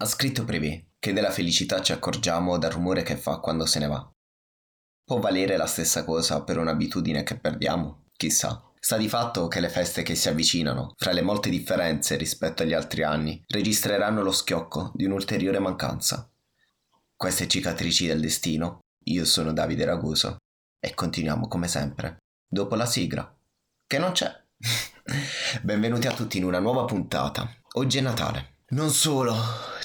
Ha scritto Privé che della felicità ci accorgiamo dal rumore che fa quando se ne va. Può valere la stessa cosa per un'abitudine che perdiamo? Chissà. Sta di fatto che le feste che si avvicinano, fra le molte differenze rispetto agli altri anni, registreranno lo schiocco di un'ulteriore mancanza. Queste cicatrici del destino, io sono Davide Raguso e continuiamo come sempre, dopo la sigla, che non c'è. Benvenuti a tutti in una nuova puntata. Oggi è Natale. Non solo,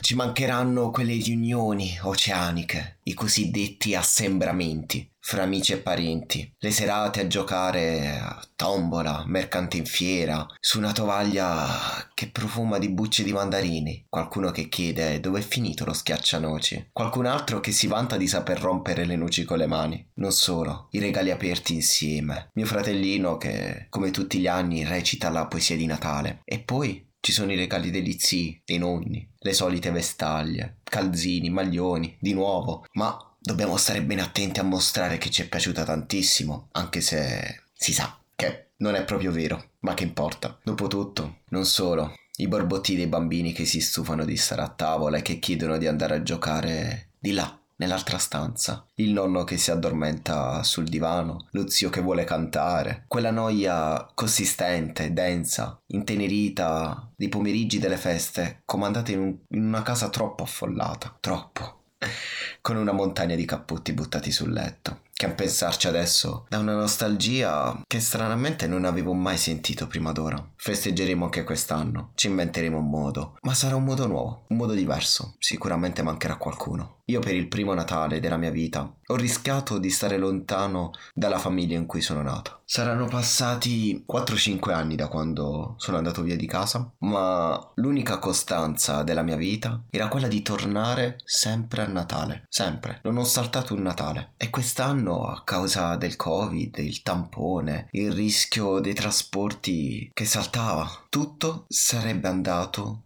ci mancheranno quelle riunioni oceaniche, i cosiddetti assembramenti fra amici e parenti, le serate a giocare a tombola, mercante in fiera, su una tovaglia che profuma di bucce di mandarini, qualcuno che chiede dove è finito lo schiaccianoci, qualcun altro che si vanta di saper rompere le noci con le mani, non solo, i regali aperti insieme, mio fratellino che come tutti gli anni recita la poesia di Natale, e poi ci sono i regali degli zii, dei nonni, le solite vestaglie, calzini, maglioni, di nuovo, ma dobbiamo stare bene attenti a mostrare che ci è piaciuta tantissimo, anche se si sa che non è proprio vero, ma che importa. Dopotutto, non solo, i borbotti dei bambini che si stufano di stare a tavola e che chiedono di andare a giocare di là, nell'altra stanza, il nonno che si addormenta sul divano, lo zio che vuole cantare, quella noia consistente, densa, intenerita dei pomeriggi delle feste, comandate in, un, in una casa troppo affollata, troppo, con una montagna di cappotti buttati sul letto che a pensarci adesso da una nostalgia che stranamente non avevo mai sentito prima d'ora. Festeggeremo anche quest'anno, ci inventeremo un modo, ma sarà un modo nuovo, un modo diverso, sicuramente mancherà qualcuno. Io per il primo Natale della mia vita ho rischiato di stare lontano dalla famiglia in cui sono nato. Saranno passati 4-5 anni da quando sono andato via di casa, ma l'unica costanza della mia vita era quella di tornare sempre a Natale, sempre. Non ho saltato un Natale e quest'anno a causa del Covid, il tampone, il rischio dei trasporti che saltava, tutto sarebbe andato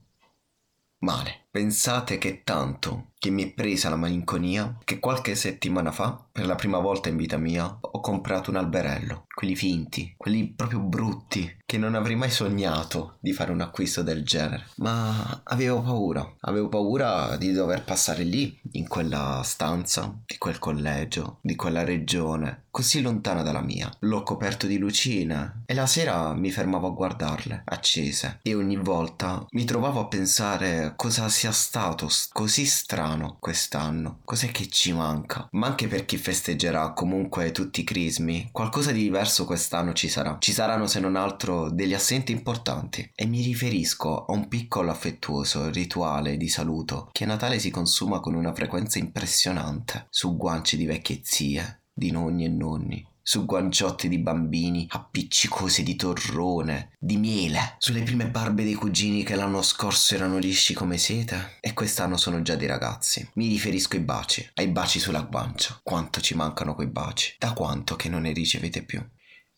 male. Pensate che tanto che mi è presa la malinconia che qualche settimana fa, per la prima volta in vita mia, ho comprato un alberello, quelli finti, quelli proprio brutti, che non avrei mai sognato di fare un acquisto del genere. Ma avevo paura, avevo paura di dover passare lì, in quella stanza, di quel collegio, di quella regione, così lontana dalla mia. L'ho coperto di lucine e la sera mi fermavo a guardarle, accese, e ogni volta mi trovavo a pensare cosa sia stato così strano quest'anno. Cos'è che ci manca? Ma anche per chi festeggerà comunque tutti i crismi, qualcosa di diverso quest'anno ci sarà. Ci saranno se non altro degli assenti importanti. E mi riferisco a un piccolo affettuoso rituale di saluto che a Natale si consuma con una frequenza impressionante su guanci di vecchie zie, di nonni e nonni su guanciotti di bambini appiccicose di torrone, di miele, sulle prime barbe dei cugini che l'anno scorso erano lisci come seta e quest'anno sono già dei ragazzi. Mi riferisco ai baci, ai baci sulla guancia. Quanto ci mancano quei baci? Da quanto che non ne ricevete più?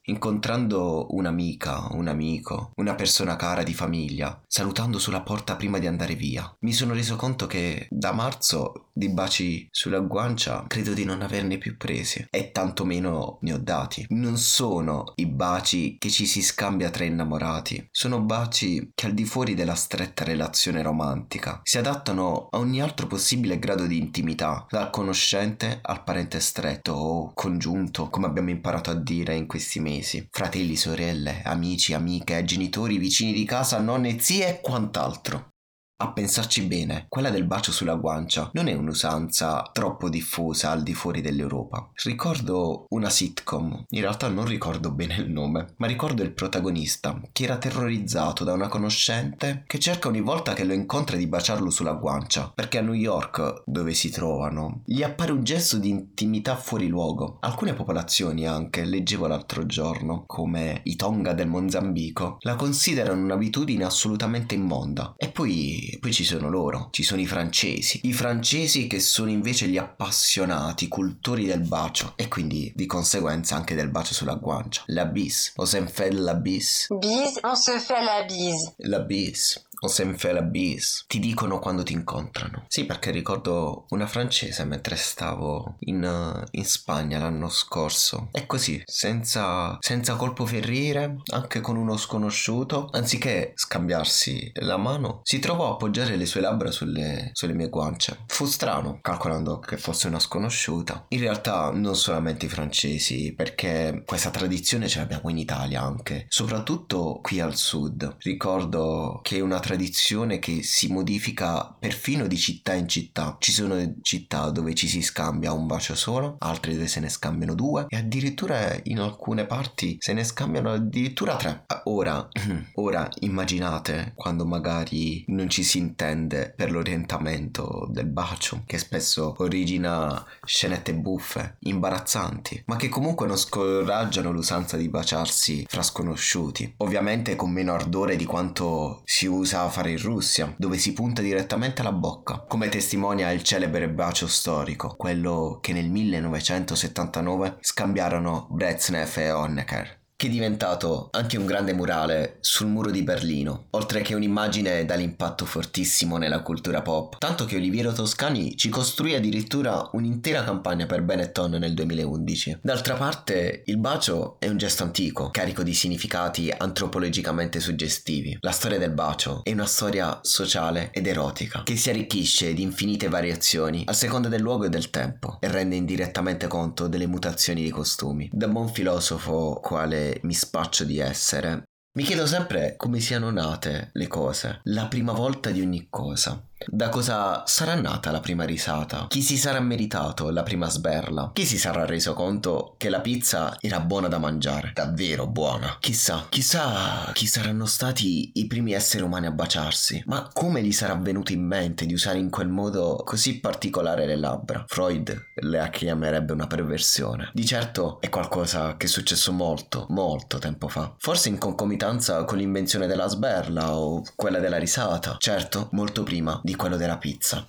Incontrando un'amica, un amico, una persona cara di famiglia, salutando sulla porta prima di andare via, mi sono reso conto che da marzo di baci sulla guancia credo di non averne più presi e tantomeno ne ho dati. Non sono i baci che ci si scambia tra innamorati, sono baci che al di fuori della stretta relazione romantica si adattano a ogni altro possibile grado di intimità, dal conoscente al parente stretto o congiunto, come abbiamo imparato a dire in questi mesi mesi, fratelli, sorelle, amici, amiche, genitori, vicini di casa, nonne, zie e quant'altro. A pensarci bene, quella del bacio sulla guancia non è un'usanza troppo diffusa al di fuori dell'Europa. Ricordo una sitcom, in realtà non ricordo bene il nome, ma ricordo il protagonista che era terrorizzato da una conoscente che cerca ogni volta che lo incontra di baciarlo sulla guancia, perché a New York, dove si trovano, gli appare un gesto di intimità fuori luogo. Alcune popolazioni anche, leggevo l'altro giorno, come i Tonga del Mozambico, la considerano un'abitudine assolutamente immonda. E poi poi ci sono loro, ci sono i francesi. I francesi che sono invece gli appassionati, cultori del bacio e quindi di conseguenza anche del bacio sulla guancia. La bis, o se fait la bis. Bis, on se fait la bise. La bis, o Senfela bis ti dicono quando ti incontrano. Sì, perché ricordo una francese mentre stavo in, in Spagna l'anno scorso. E così, senza, senza colpo ferire, anche con uno sconosciuto, anziché scambiarsi la mano, si trovò a appoggiare le sue labbra sulle, sulle mie guance. Fu strano, calcolando che fosse una sconosciuta. In realtà non solamente i francesi, perché questa tradizione ce l'abbiamo in Italia anche, soprattutto qui al sud. Ricordo che una tradizione che si modifica perfino di città in città. Ci sono città dove ci si scambia un bacio solo, altre dove se ne scambiano due e addirittura in alcune parti se ne scambiano addirittura tre. Ora, ora immaginate quando magari non ci si intende per l'orientamento del bacio, che spesso origina scenette buffe, imbarazzanti, ma che comunque non scoraggiano l'usanza di baciarsi fra sconosciuti. Ovviamente con meno ardore di quanto si usa a fare in Russia, dove si punta direttamente alla bocca, come testimonia il celebre bacio storico, quello che nel 1979 scambiarono Brezhnev e Honecker che è diventato anche un grande murale sul muro di Berlino, oltre che un'immagine dall'impatto fortissimo nella cultura pop, tanto che Oliviero Toscani ci costruì addirittura un'intera campagna per Benetton nel 2011. D'altra parte, il bacio è un gesto antico, carico di significati antropologicamente suggestivi. La storia del bacio è una storia sociale ed erotica, che si arricchisce di infinite variazioni a seconda del luogo e del tempo, e rende indirettamente conto delle mutazioni di costumi. Da buon filosofo quale mi spaccio di essere, mi chiedo sempre come siano nate le cose, la prima volta di ogni cosa. Da cosa sarà nata la prima risata? Chi si sarà meritato la prima sberla? Chi si sarà reso conto che la pizza era buona da mangiare? Davvero buona. Chissà, chissà chi saranno stati i primi esseri umani a baciarsi. Ma come gli sarà venuto in mente di usare in quel modo così particolare le labbra? Freud le chiamerebbe una perversione. Di certo è qualcosa che è successo molto, molto tempo fa. Forse in concomitanza con l'invenzione della sberla o quella della risata. Certo, molto prima di quello della pizza.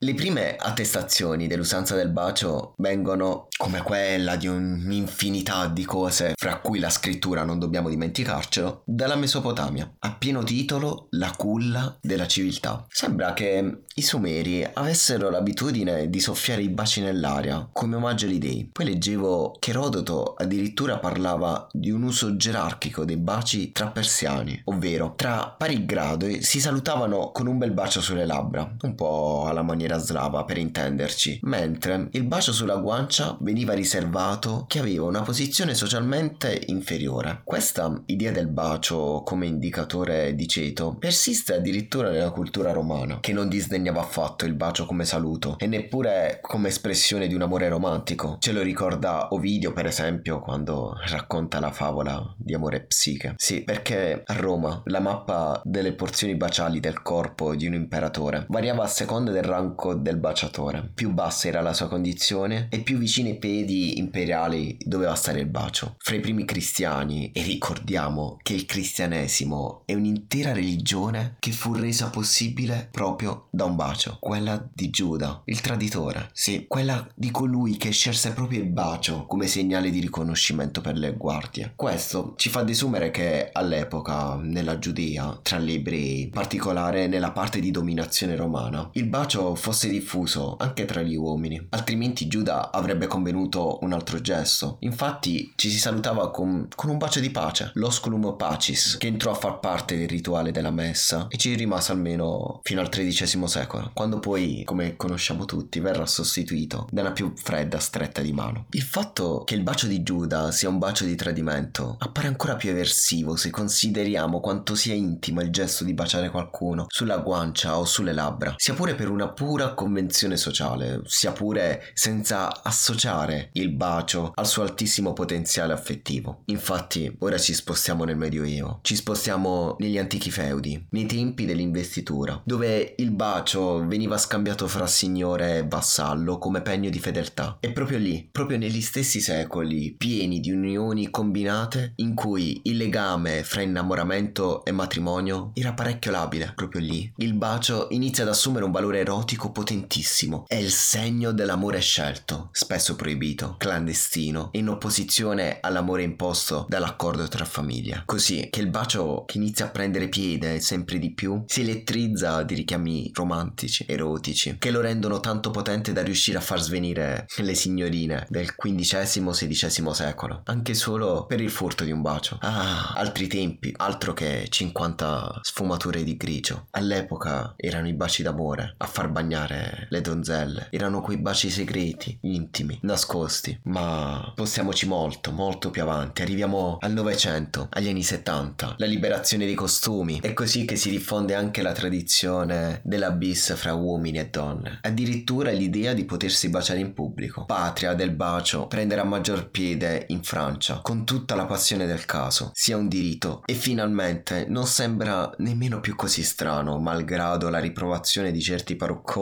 Le prime attestazioni dell'usanza del bacio vengono, come quella di un'infinità di cose, fra cui la scrittura non dobbiamo dimenticarcelo, dalla Mesopotamia, a pieno titolo La culla della civiltà. Sembra che i Sumeri avessero l'abitudine di soffiare i baci nell'aria come omaggio agli dei. Poi leggevo che Erodoto addirittura parlava di un uso gerarchico dei baci tra persiani, ovvero tra pari gradi si salutavano con un bel bacio sulle labbra, un po' alla maniera maniera slava per intenderci, mentre il bacio sulla guancia veniva riservato chi aveva una posizione socialmente inferiore. Questa idea del bacio come indicatore di ceto persiste addirittura nella cultura romana, che non disdegnava affatto il bacio come saluto e neppure come espressione di un amore romantico. Ce lo ricorda Ovidio, per esempio, quando racconta la favola di amore psiche. Sì, perché a Roma la mappa delle porzioni baciali del corpo di un imperatore variava a seconda del rango fianco del baciatore. Più bassa era la sua condizione e più vicino ai piedi imperiali doveva stare il bacio. Fra i primi cristiani, e ricordiamo che il cristianesimo è un'intera religione che fu resa possibile proprio da un bacio, quella di Giuda, il traditore, sì, quella di colui che scelse proprio il bacio come segnale di riconoscimento per le guardie. Questo ci fa desumere che all'epoca, nella Giudea, tra libri, in particolare nella parte di dominazione romana, il bacio fu fosse diffuso anche tra gli uomini, altrimenti Giuda avrebbe convenuto un altro gesto. Infatti ci si salutava con, con un bacio di pace, l'osculum pacis, che entrò a far parte del rituale della messa e ci rimase almeno fino al XIII secolo, quando poi, come conosciamo tutti, verrà sostituito da una più fredda stretta di mano. Il fatto che il bacio di Giuda sia un bacio di tradimento appare ancora più eversivo se consideriamo quanto sia intimo il gesto di baciare qualcuno sulla guancia o sulle labbra, sia pure per una pura pura convenzione sociale, sia pure senza associare il bacio al suo altissimo potenziale affettivo. Infatti, ora ci spostiamo nel Medioevo, ci spostiamo negli antichi feudi, nei tempi dell'investitura, dove il bacio veniva scambiato fra signore e vassallo come pegno di fedeltà. E proprio lì, proprio negli stessi secoli, pieni di unioni combinate, in cui il legame fra innamoramento e matrimonio era parecchio labile, proprio lì, il bacio inizia ad assumere un valore erotico gioco potentissimo. È il segno dell'amore scelto, spesso proibito, clandestino, in opposizione all'amore imposto dall'accordo tra famiglia. Così che il bacio che inizia a prendere piede sempre di più si elettrizza di richiami romantici, erotici, che lo rendono tanto potente da riuscire a far svenire le signorine del XV-XVI secolo, anche solo per il furto di un bacio. Ah, altri tempi, altro che 50 sfumature di grigio. All'epoca erano i baci d'amore a far bagnare le donzelle, erano quei baci segreti, intimi, nascosti, ma spostiamoci molto, molto più avanti, arriviamo al Novecento, agli anni 70, la liberazione dei costumi, è così che si diffonde anche la tradizione della bis fra uomini e donne, addirittura l'idea di potersi baciare in pubblico, patria del bacio, prenderà maggior piede in Francia, con tutta la passione del caso, sia un diritto. E finalmente non sembra nemmeno più così strano, malgrado la riprovazione di certi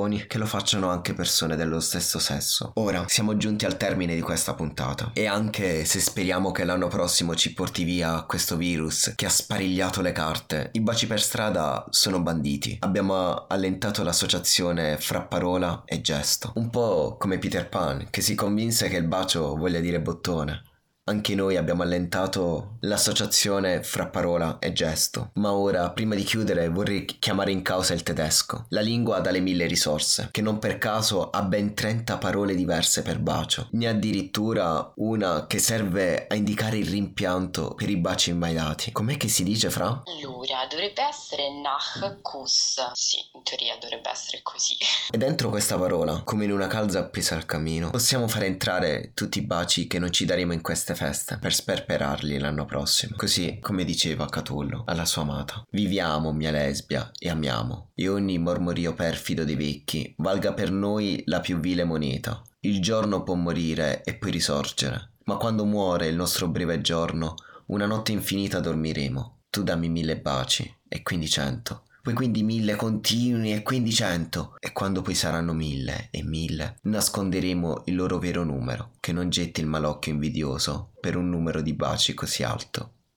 parucconi che lo facciano anche persone dello stesso sesso. Ora siamo giunti al termine di questa puntata e anche se speriamo che l'anno prossimo ci porti via questo virus che ha sparigliato le carte, i baci per strada sono banditi. Abbiamo allentato l'associazione fra parola e gesto, un po' come Peter Pan che si convinse che il bacio voglia dire bottone. Anche noi abbiamo allentato l'associazione fra parola e gesto, ma ora, prima di chiudere, vorrei chiamare in causa il tedesco, la lingua dalle mille risorse, che non per caso ha ben 30 parole diverse per bacio, ne ha addirittura una che serve a indicare il rimpianto per i baci mai dati. Com'è che si dice, Fra? Allora, dovrebbe essere nach Kuss. Sì, in teoria dovrebbe essere così. E dentro questa parola, come in una calza appesa al camino, possiamo fare entrare tutti i baci che non ci daremo in queste feste per sperperarli l'anno prossimo. Così, come diceva Catullo alla sua amata. Viviamo, mia lesbia, e amiamo. E ogni mormorio perfido dei vecchi valga per noi la più vile moneta. Il giorno può morire e poi risorgere. Ma quando muore il nostro breve giorno, una notte infinita dormiremo. Tu dammi mille baci, e quindi cento poi quindi mille continui e quindi cento, e quando poi saranno mille e mille, nasconderemo il loro vero numero, che non getti il malocchio invidioso per un numero di baci così alto.